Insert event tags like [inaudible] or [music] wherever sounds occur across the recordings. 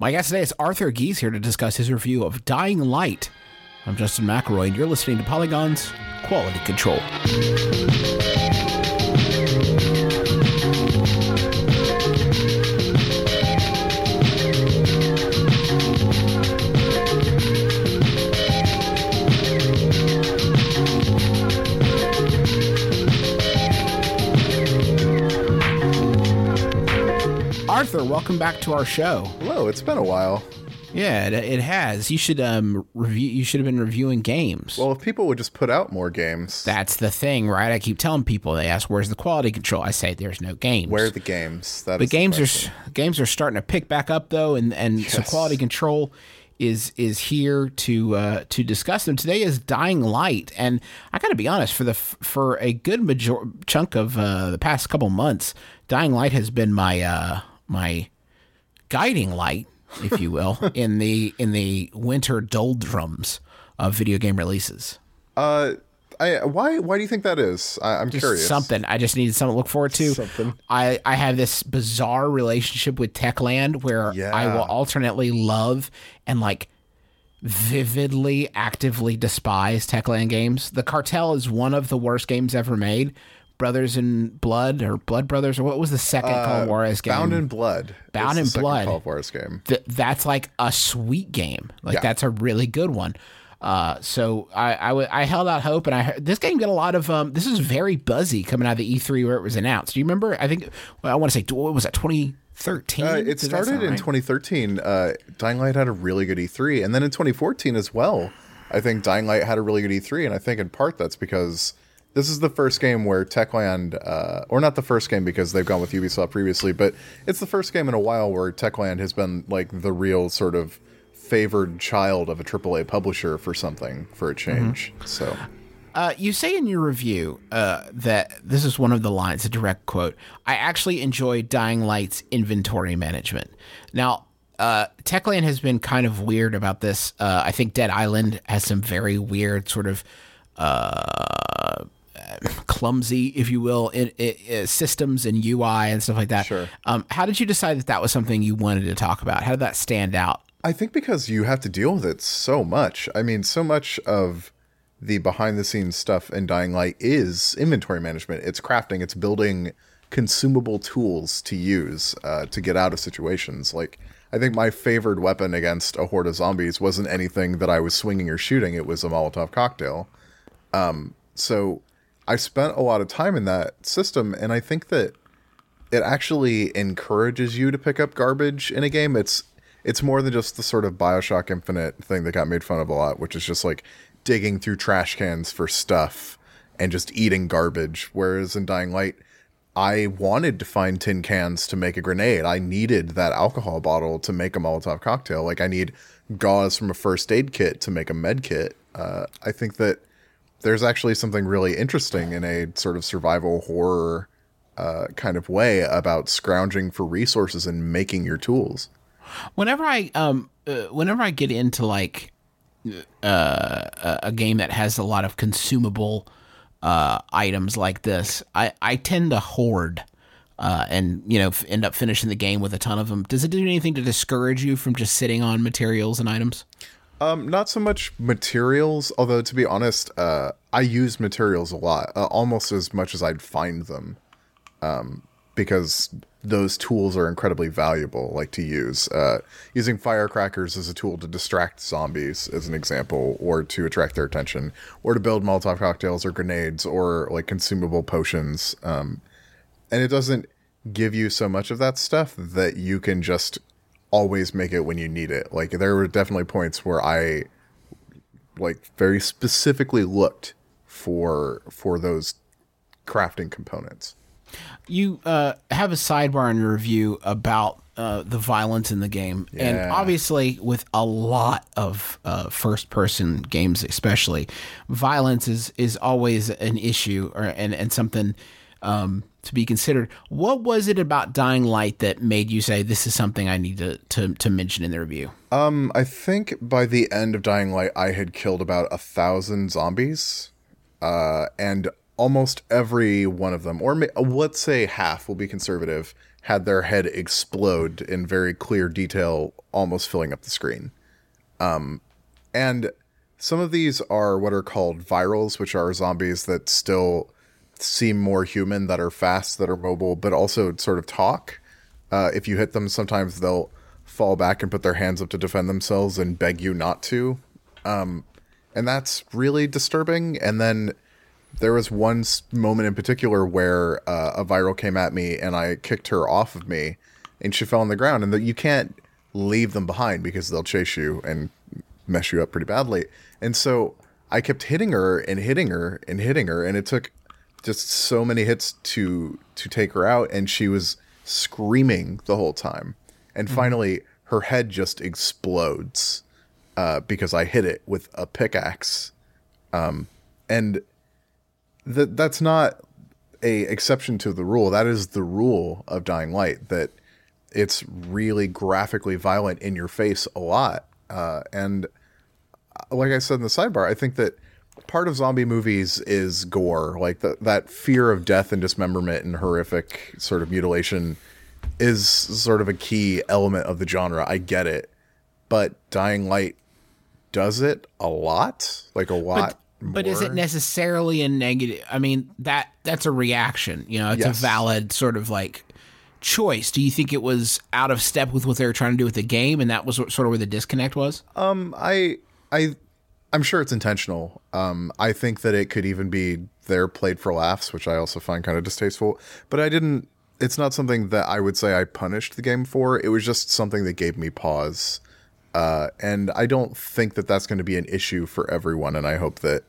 My guest today is Arthur Gies here to discuss his review of Dying Light. I'm Justin McElroy, and you're listening to Polygon's Quality Control. Arthur, welcome back to our show. Hello, it's been a while. Yeah, it, it has. You should um review. You should have been reviewing games. Well, if people would just put out more games, That's the thing, right? I keep telling people. They ask, "Where's the quality control?" I say, "There's no games." where are the games? That the games question. are games are starting to pick back up though, and and so quality control is is here to uh, to discuss them. Today is Dying Light, and I got to be honest for the for a good major chunk of uh, the past couple months, Dying Light has been my uh, my guiding light, if you will, [laughs] in the in the winter doldrums of video game releases. Uh, I why why do you think that is? I, I'm Just curious. something. I just needed something to look forward to. Something. I, I have this bizarre relationship with Techland where I will alternately love and like vividly, actively despise Techland games. The Cartel is one of the worst games ever made. Brothers in Blood or Blood Brothers or what was the second Call of Juarez game? Uh, Bound in Blood. Bound in Blood. Call of Juarez game. Th- that's like a sweet game. Like Yeah. that's a really good one. Uh, so I, I, w- I held out hope, and I heard, this game got a lot of um. This is very buzzy coming out of the E3 where it was announced. Do you remember? I think well, I want to say what was that 2013? Uh, it started in 2013. Uh, Dying Light had a really good E3, and then in 2014 as well. I think Dying Light had a really good E3, and I think in part that's because this is the first game where Techland, uh, or not the first game because they've gone with Ubisoft previously, but it's the first game in a while where Techland has been like the real sort of favored child of a AAA publisher for something for a change. So Uh, you say in your review uh, that this is one of the lines, a direct quote. I actually enjoy Dying Light's inventory management. Now, uh, Techland has been kind of weird about this. Uh, I think Dead Island has some very weird sort of uh, clumsy, if you will, in, in, in systems and UI and stuff like that. Sure. Um, how did you decide that that was something you wanted to talk about? How did that stand out? I think because you have to deal with it so much. I mean, so much of the behind the scenes stuff in Dying Light is inventory management. It's crafting, it's building consumable tools to use uh, to get out of situations. Like, I think my favored weapon against a horde of zombies wasn't anything that I was swinging or shooting, it was a Molotov cocktail. Um, so I spent a lot of time in that system, and I think that it actually encourages you to pick up garbage in a game. It's it's more than just the sort of Bioshock Infinite thing that got made fun of a lot, which is just like digging through trash cans for stuff and just eating garbage. Whereas in Dying Light, I wanted to find tin cans to make a grenade. I needed that alcohol bottle to make a Molotov cocktail. Like I need gauze from a first aid kit to make a med kit. Uh, I think that there's actually something really interesting in a sort of survival horror uh, kind of way about scrounging for resources and making your tools. whenever I um uh, whenever I get into like uh, a- a game that has a lot of consumable uh, items like this, I I tend to hoard. Uh, and you know, end up finishing the game with a ton of them. Does it do anything to discourage you from just sitting on materials and items? Um, not so much materials, although to be honest, uh, I use materials a lot, uh, almost as much as I'd find them, um, because those tools are incredibly valuable, like to use. Uh, using firecrackers as a tool to distract zombies, as an example, or to attract their attention, or to build Molotov cocktails or grenades or like consumable potions. Um, and it doesn't give you so much of that stuff that you can just always make it when you need it. Like there were definitely points where I like very specifically looked for for those crafting components. You uh, have a sidebar in your review about uh, the violence in the game, and obviously, with a lot of uh, first-person games, especially, violence is is always an issue or and and something um, to be considered. What was it about Dying Light that made you say this is something I need to to, to mention in the review? Um, I think by the end of Dying Light, I had killed about a thousand zombies, uh, and almost every one of them, or ma- let's say half, will be conservative, had their head explode in very clear detail, almost filling up the screen. Um, and some of these are what are called virals, which are zombies that still seem more human, that are fast, that are mobile, but also sort of talk. Uh, if you hit them, sometimes they'll fall back and put their hands up to defend themselves and beg you not to. Um, and that's really disturbing. And then there was one moment in particular where uh, a viral came at me and I kicked her off of me and she fell on the ground. And that you can't leave them behind because they'll chase you and mess you up pretty badly. And so I kept hitting her and hitting her and hitting her. And it took just so many hits to to take her out. And she was screaming the whole time. And mm-hmm. finally, her head just explodes uh, because I hit it with a pickaxe. Um, and that that's not a exception to the rule. That is the rule of Dying Light that it's really graphically violent in your face a lot. Uh, and uh, like I said in the sidebar, I think that part of zombie movies is gore, like the, that fear of death and dismemberment and horrific sort of mutilation is sort of a key element of the genre. I get it, but Dying Light does it a lot, like a lot. But- but is it necessarily a negative? I mean, that that's a reaction. You know, it's yes. a valid sort of like choice. Do you think it was out of step with what they were trying to do with the game, and that was sort of where the disconnect was? Um, I, I, I'm sure it's intentional. Um, I think that it could even be there played for laughs, which I also find kind of distasteful. But I didn't. It's not something that I would say I punished the game for. It was just something that gave me pause. Uh, and I don't think that that's going to be an issue for everyone. And I hope that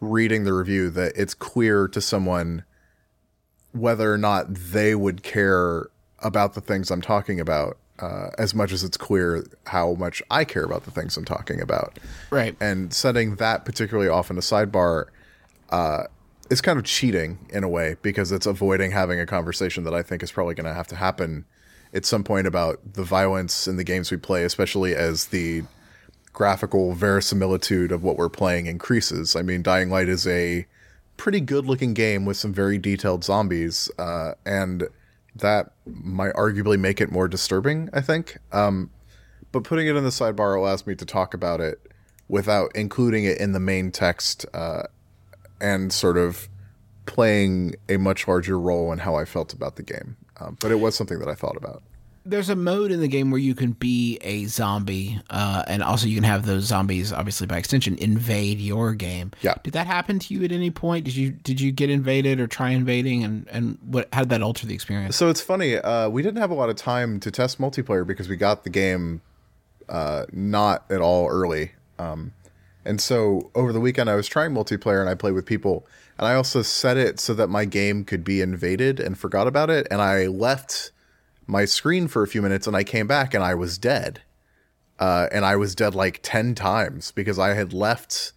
reading the review that it's clear to someone whether or not they would care about the things I'm talking about uh, as much as it's clear how much I care about the things I'm talking about. Right. And setting that particularly off in a sidebar uh, is kind of cheating in a way because it's avoiding having a conversation that I think is probably going to have to happen at some point about the violence in the games we play, especially as the graphical verisimilitude of what we're playing increases. I mean, Dying Light is a pretty good looking game with some very detailed zombies, uh, and that might arguably make it more disturbing, I think. Um, but putting it in the sidebar allows me to talk about it without including it in the main text uh, and sort of playing a much larger role in how I felt about the game. Um, but it was something that I thought about there's a mode in the game where you can be a zombie, uh, and also you can have those zombies, obviously by extension, invade your game. Yeah. Did that happen to you at any point? Did you did you get invaded or try invading, and and what how did that alter the experience? So it's funny. Uh, we didn't have a lot of time to test multiplayer because we got the game uh, not at all early. Um, and so over the weekend, I was trying multiplayer and I played with people. And I also set it so that my game could be invaded and forgot about it. And I left my screen for a few minutes and I came back and I was dead. Uh, and I was dead like 10 times because I had left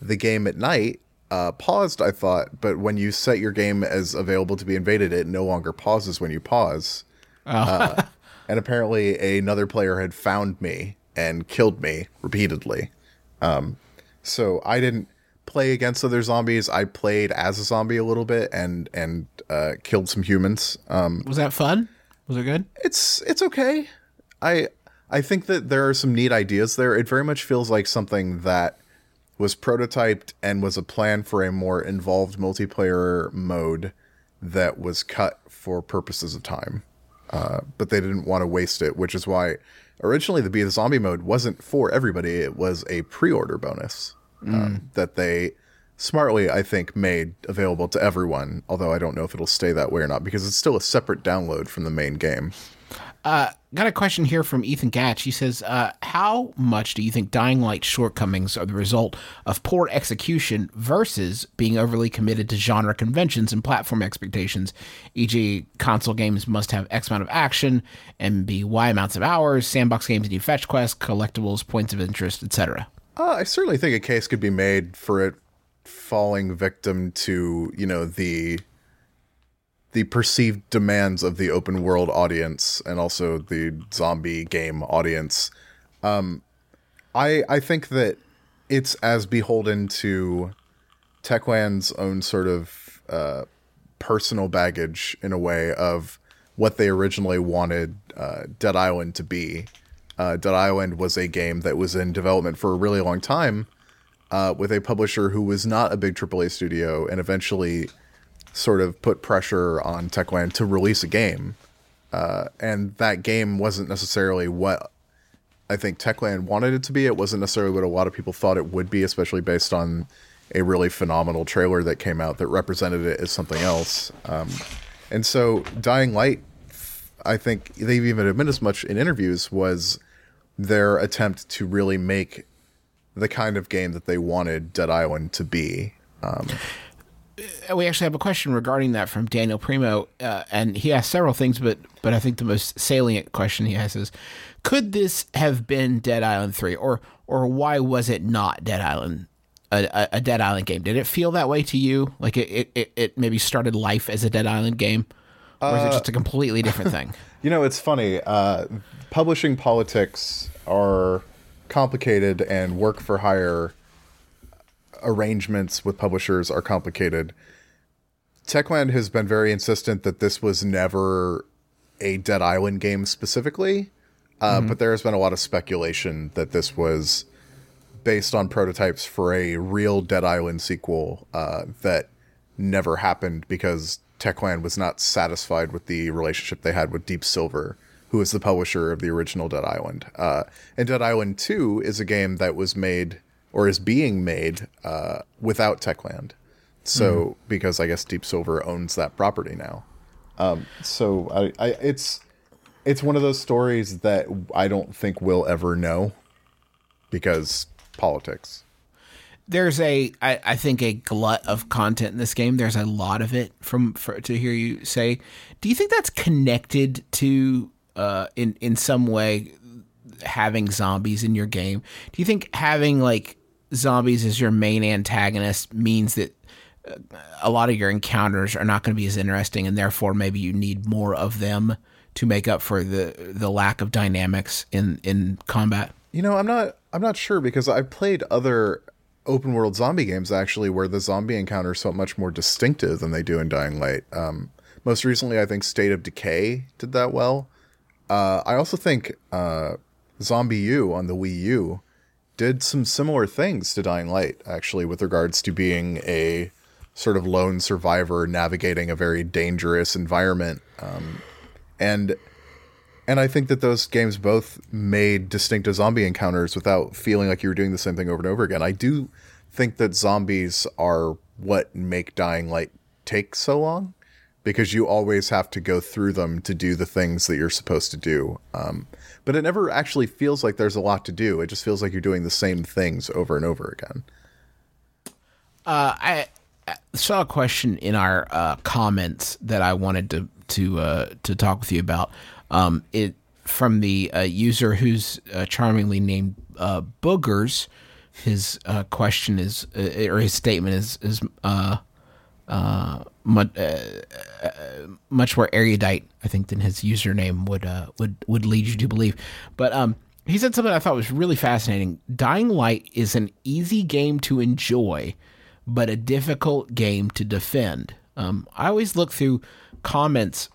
the game at night, uh, paused, I thought, but when you set your game as available to be invaded, it no longer pauses when you pause. Oh. uh, [laughs] and apparently, another player had found me and killed me repeatedly. Um, so I didn't play against other zombies. I played as a zombie a little bit and and uh, killed some humans. Um, was that fun? Was it good? It's it's okay. I I think that there are some neat ideas there. It very much feels like something that was prototyped and was a plan for a more involved multiplayer mode that was cut for purposes of time. Uh, but they didn't want to waste it, which is why originally the Be the Zombie mode wasn't for everybody. It was a pre-order bonus uh, mm. that they smartly, I think, made available to everyone. Although I don't know if it'll stay that way or not because it's still a separate download from the main game. Uh, got a question here from Ethan Gatch. He says, uh, "How much do you think Dying Light shortcomings are the result of poor execution versus being overly committed to genre conventions and platform expectations? E.g., console games must have X amount of action and be Y amounts of hours. Sandbox games need fetch quests, collectibles, points of interest, etc." Uh, I certainly think a case could be made for it falling victim to you know the the perceived demands of the open world audience and also the zombie game audience. Um, I I think that it's as beholden to Techland's own sort of uh, personal baggage in a way of what they originally wanted uh, Dead Island to be. Uh, Dead Island was a game that was in development for a really long time uh, with a publisher who was not a big AAA studio and eventually sort of put pressure on Techland to release a game. Uh, and that game wasn't necessarily what I think Techland wanted it to be. It wasn't necessarily what a lot of people thought it would be, especially based on a really phenomenal trailer that came out that represented it as something else. Um, and so Dying Light, I think they've even admitted as much in interviews, was their attempt to really make the kind of game that they wanted Dead Island to be. Um, we actually have a question regarding that from Daniel Primo, uh, and he asked several things, but but I think the most salient question he has is, could this have been Dead Island three, or or why was it not Dead Island, a, a Dead Island game? Did it feel that way to you? Like it it, it maybe started life as a Dead Island game, or is it just a completely different thing? [laughs] You know, it's funny. Uh, publishing politics are complicated, and work for hire arrangements with publishers are complicated. Techland has been very insistent that this was never a Dead Island game specifically, uh, mm-hmm. but there has been a lot of speculation that this was based on prototypes for a real Dead Island sequel uh, that never happened because Techland was not satisfied with the relationship they had with Deep Silver, who is the publisher of the original Dead Island. Uh, and Dead Island 2 is a game that was made or is being made uh, without Techland. So mm. because I guess Deep Silver owns that property now. Um, so I, I, it's it's one of those stories that I don't think we'll ever know because politics. There's a I, I think a glut of content in this game. There's a lot of it from for, to hear you say. Do you think that's connected to uh, in in some way having zombies in your game? Do you think having like zombies as your main antagonist means that uh, a lot of your encounters are not going to be as interesting, and therefore maybe you need more of them to make up for the the lack of dynamics in in combat. You know, I'm not I'm not sure because I've played other open world zombie games actually where the zombie encounters so much more distinctive than they do in Dying Light. Um, most recently, I think State of Decay did that well. Uh, I also think uh, U on the Wii U did some similar things to Dying Light, actually, with regards to being a sort of lone survivor navigating a very dangerous environment. Um, and and I think that those games both made distinctive zombie encounters without feeling like you were doing the same thing over and over again. I do think that zombies are what make Dying Light take so long because you always have to go through them to do the things that you're supposed to do. Um, but it never actually feels like there's a lot to do. It just feels like you're doing the same things over and over again. Uh, I, saw a question in our uh, comments that I wanted to to uh, to talk with you about. Um, it from the uh, user who's uh, charmingly named uh, Boogers. His question is, or his statement is, is uh, much, uh, uh, much more erudite, I think, than his username would uh, would would lead you to believe. But um, he said something I thought was really fascinating. Dying Light is an easy game to enjoy, but a difficult game to defend. Um, I always look through comments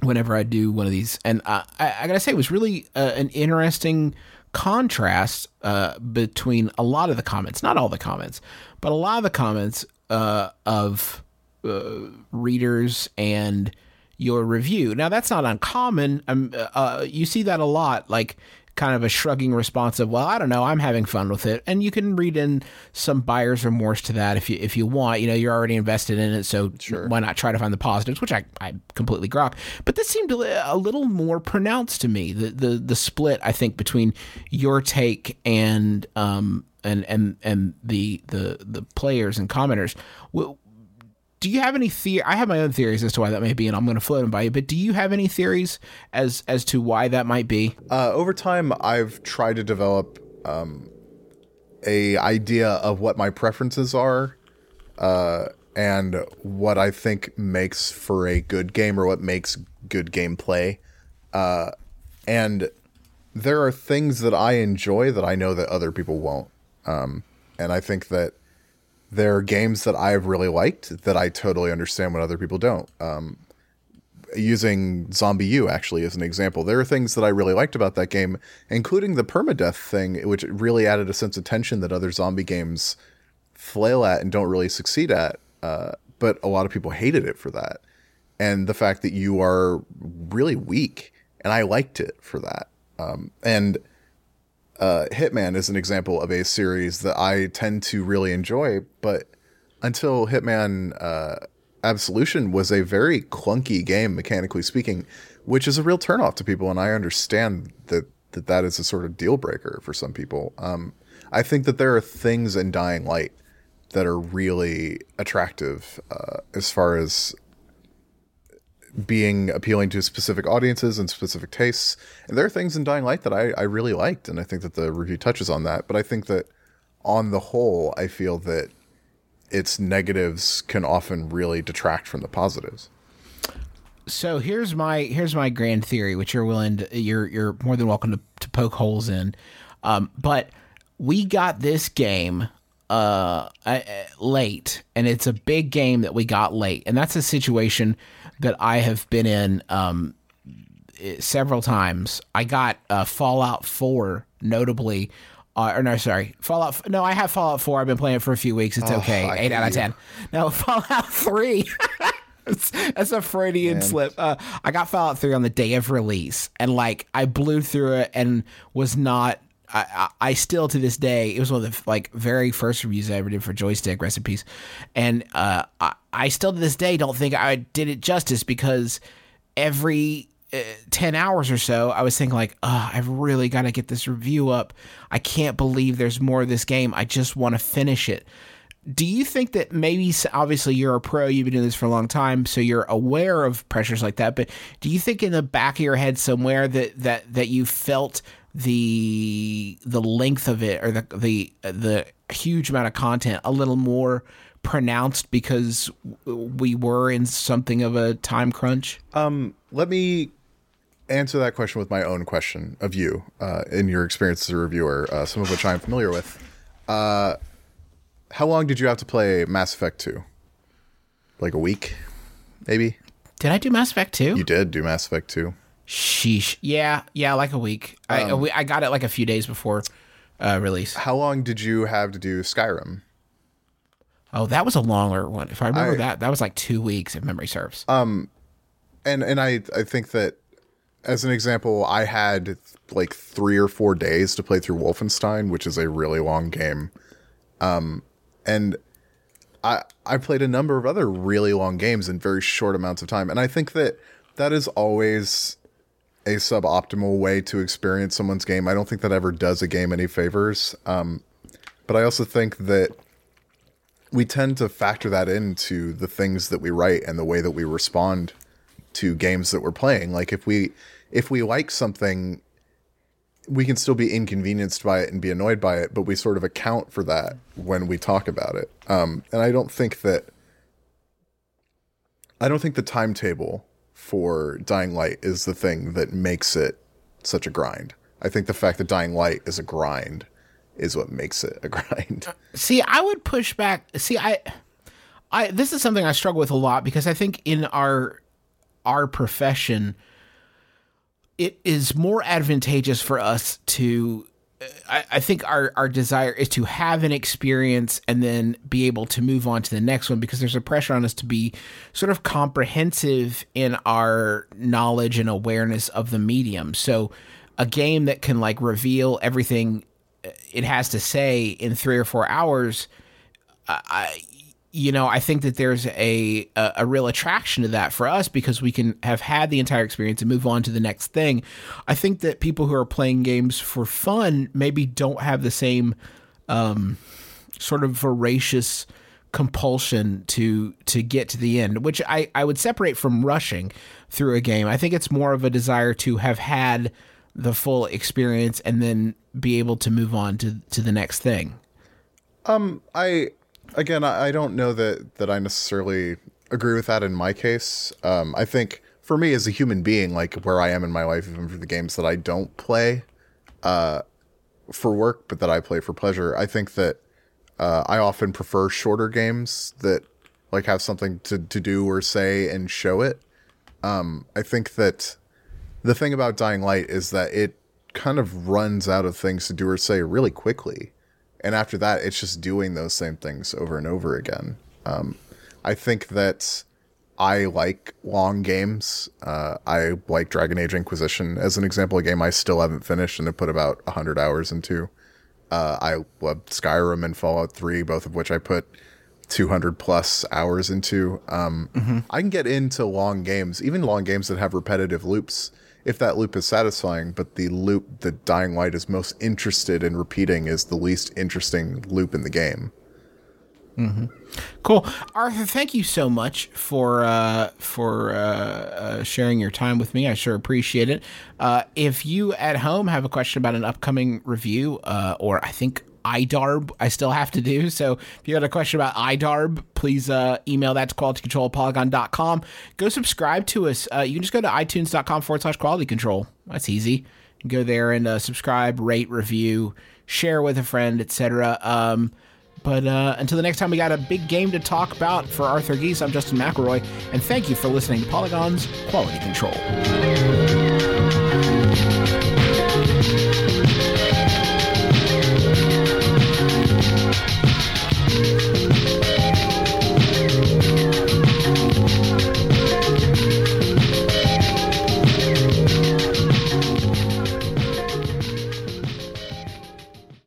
whenever I do one of these, and I, I gotta say, it was really uh, an interesting contrast uh, between a lot of the comments, not all the comments, but a lot of the comments uh, of uh, readers and your review. Now that's not uncommon. Um, uh, you see that a lot, like kind of a shrugging response of, "Well, I don't know, I'm having fun with it," and you can read in some buyer's remorse to that if you if you want. You know, you're already invested in it, so sure. why not try to find the positives? Which I, I completely grok. But this seemed a little more pronounced to me. The the the split I think between your take and um and and and the the the players and commenters. Do you have any theory? I have my own theories as to why that may be, and I'm going to float them by you. But do you have any theories as as to why that might be? Uh, over time, I've tried to develop um, a idea of what my preferences are, uh, and what I think makes for a good game or what makes good gameplay. Uh, and there are things that I enjoy that I know that other people won't. Um, and I think that there are games that I've really liked that I totally understand when other people don't. Um, using ZombiU actually as an example, there are things that I really liked about that game, including the permadeath thing, which really added a sense of tension that other zombie games flail at and don't really succeed at. Uh, but a lot of people hated it for that, and the fact that you are really weak, and I liked it for that. Um, and uh, Hitman is an example of a series that I tend to really enjoy, but until Hitman uh, Absolution was a very clunky game, mechanically speaking, which is a real turnoff to people, and I understand that that, that is a sort of deal breaker for some people. Um, I think that there are things in Dying Light that are really attractive uh, as far as being appealing to specific audiences and specific tastes. And there are things in Dying Light that I, I really liked, and I think that the review touches on that. But I think that on the whole, I feel that its negatives can often really detract from the positives. So here's my here's my grand theory, which you're willing to you're you're more than welcome to, to poke holes in. Um, but we got this game uh, late, and it's a big game that we got late, and that's a situation that I have been in um, several times. I got uh, Fallout Four, notably. Uh, or no, sorry, Fallout. No, I have Fallout Four. I've been playing it for a few weeks. It's Oh, okay. I Eight out of you. ten. No, [laughs] Fallout Three. [laughs] That's that's a Freudian Man. slip. Uh, I got Fallout 3 on the day of release, and like I blew through it and was not. I, I, still to this day, it was one of the like very first reviews I ever did for Joystiq recipes, and uh, I, I still to this day don't think I did it justice because every uh, 10 hours or so, I was thinking like, oh, I've really got to get this review up. I can't believe there's more of this game. I just want to finish it. Do you think that maybe obviously you're a pro, you've been doing this for a long time, so you're aware of pressures like that, but do you think in the back of your head somewhere that that that you felt the the length of it or the the the huge amount of content a little more pronounced because we were in something of a time crunch? Let me answer that question with my own question of you uh, in your experience as a reviewer, uh, some of which I'm familiar with. Uh, how long did you have to play Mass Effect 2? Like a week, maybe? Did I do Mass Effect 2? You did do Mass Effect 2. Sheesh. Yeah, yeah, like a week. I a we- I got it like a few days before uh, release. How long did you have to do Skyrim? Oh, that was a longer one. If I remember I- that, that was like two weeks if memory serves. Um, and and I I think that as an example, I had like three or four days to play through Wolfenstein, which is a really long game. Um, and I I played a number of other really long games in very short amounts of time, and I think that that is always a suboptimal way to experience someone's game. I don't think that ever does a game any favors. Um, but I also think that we tend to factor that into the things that we write and the way that we respond to games that we're playing. Like if we if we like something, we can still be inconvenienced by it and be annoyed by it, but we sort of account for that when we talk about it. Um, and I don't think that I don't think the timetable for Dying Light is the thing that makes it such a grind. I think the fact that Dying Light is a grind is what makes it a [laughs] grind. See, I would push back. See, I, I this is something I struggle with a lot because I think in our our profession, it is more advantageous for us to. I, I think our, our desire is to have an experience and then be able to move on to the next one because there's a pressure on us to be sort of comprehensive in our knowledge and awareness of the medium. So, a game that can like reveal everything it has to say in three or four hours, I, you know, I think that there's a, a a real attraction to that for us because we can have had the entire experience and move on to the next thing. I think that people who are playing games for fun maybe don't have the same um, sort of voracious compulsion to to get to the end, which I I would separate from rushing through a game. I think it's more of a desire to have had the full experience and then be able to move on to to the next thing. Um, I again, I, I don't know that that I necessarily agree with that in my case. Um, I think for me as a human being, like where I am in my life, even for the games that I don't play uh, for work, but that I play for pleasure, I think that uh, I often prefer shorter games that like have something to, to do or say and show it. Um, I think that the thing about Dying Light is that it kind of runs out of things to do or say really quickly. And after that, it's just doing those same things over and over again. Um, I think that I like long games. Uh, I like Dragon Age Inquisition as an example, a game I still haven't finished and have put about 100 hours into. Uh, I love Skyrim and Fallout 3, both of which I put 200 plus hours into. Um, mm-hmm. I can get into long games, even long games that have repetitive loops, if that loop is satisfying. But the loop that Dying Light is most interested in repeating is the least interesting loop in the game. Mm-hmm. Cool, Arthur. Thank you so much for uh, for uh, uh, sharing your time with me. I sure appreciate it. Uh, if you at home have a question about an upcoming review, uh, or I think IDARB I still have to do. So if you got a question about IDARB, please uh, email that to qualitycontrolpolygon.com. Go subscribe to us. Uh, you can just go to itunes.com forward slash quality control. That's easy. go there and uh, subscribe, rate, review, share with a friend, etc. Um, but uh, until the next time, we got a big game to talk about for Arthur Gies. I'm Justin McElroy, and thank you for listening to Polygon's Quality Control.